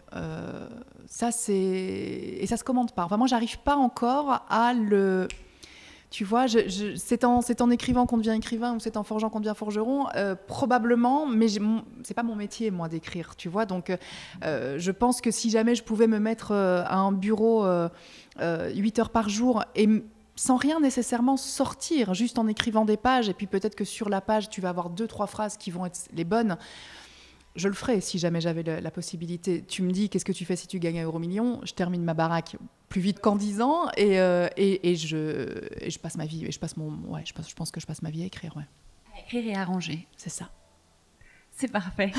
ça, c'est. Et ça se commande pas. Enfin, moi, j'arrive pas encore à le tu vois, c'est en, écrivant qu'on devient écrivain ou c'est en forgeant qu'on devient forgeron, euh, probablement, mais c'est pas mon métier, moi, d'écrire, tu vois. Donc, euh, je pense que si jamais je pouvais me mettre euh, à un bureau 8 heures par jour et sans rien nécessairement sortir, juste en écrivant des pages, et puis peut-être que sur la page, tu vas avoir deux, trois phrases qui vont être les bonnes je le ferais si jamais j'avais la, possibilité. Tu me dis, qu'est-ce que tu fais si tu gagnes un euro million? Je termine ma baraque plus vite qu'en 10 ans et, euh, et, et, je, je, passe ma vie. Et je, passe mon, ouais, je, je pense que je passe ma vie à écrire. Ouais. À écrire et à ranger. C'est ça. C'est parfait.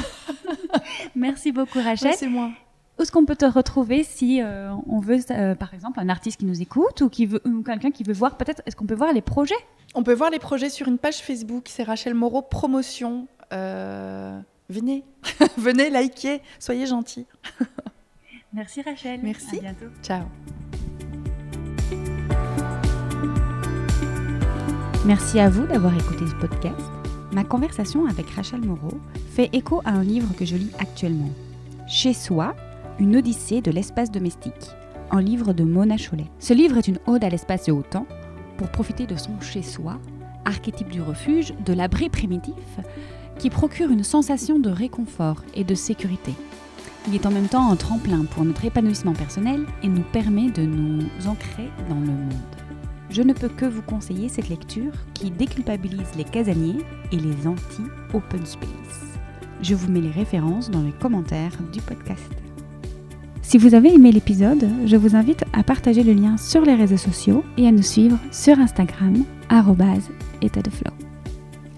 *laughs* Merci beaucoup, Rachel. c'est moi. Où est-ce qu'on peut te retrouver si euh, on veut, euh, par exemple, un artiste qui nous écoute ou, qui veut, ou quelqu'un qui veut voir peut-être, est-ce qu'on peut voir les projets? On peut voir les projets sur une page Facebook, c'est Rachel Moreau Promotion. Venez, *laughs* venez liker, soyez gentils. *laughs* Merci Rachel. Merci. À bientôt. Ciao. Merci à vous d'avoir écouté ce podcast. Ma conversation avec Rachel Moreau fait écho à un livre que je lis actuellement. Chez soi, une odyssée de l'espace domestique, un livre de Mona Cholet. Ce livre est une ode à l'espace et au temps pour profiter de son chez soi, archétype du refuge, de l'abri primitif, qui procure une sensation de réconfort et de sécurité. Il est en même temps un tremplin pour notre épanouissement personnel et nous permet de nous ancrer dans le monde. Je ne peux que vous conseiller cette lecture qui déculpabilise les casaniers et les anti-open space. Je vous mets les références dans les commentaires du podcast. Si vous avez aimé l'épisode, je vous invite à partager le lien sur les réseaux sociaux et à nous suivre sur Instagram, état.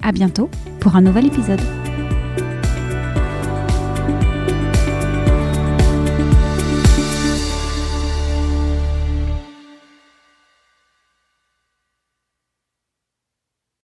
À bientôt pour un nouvel épisode.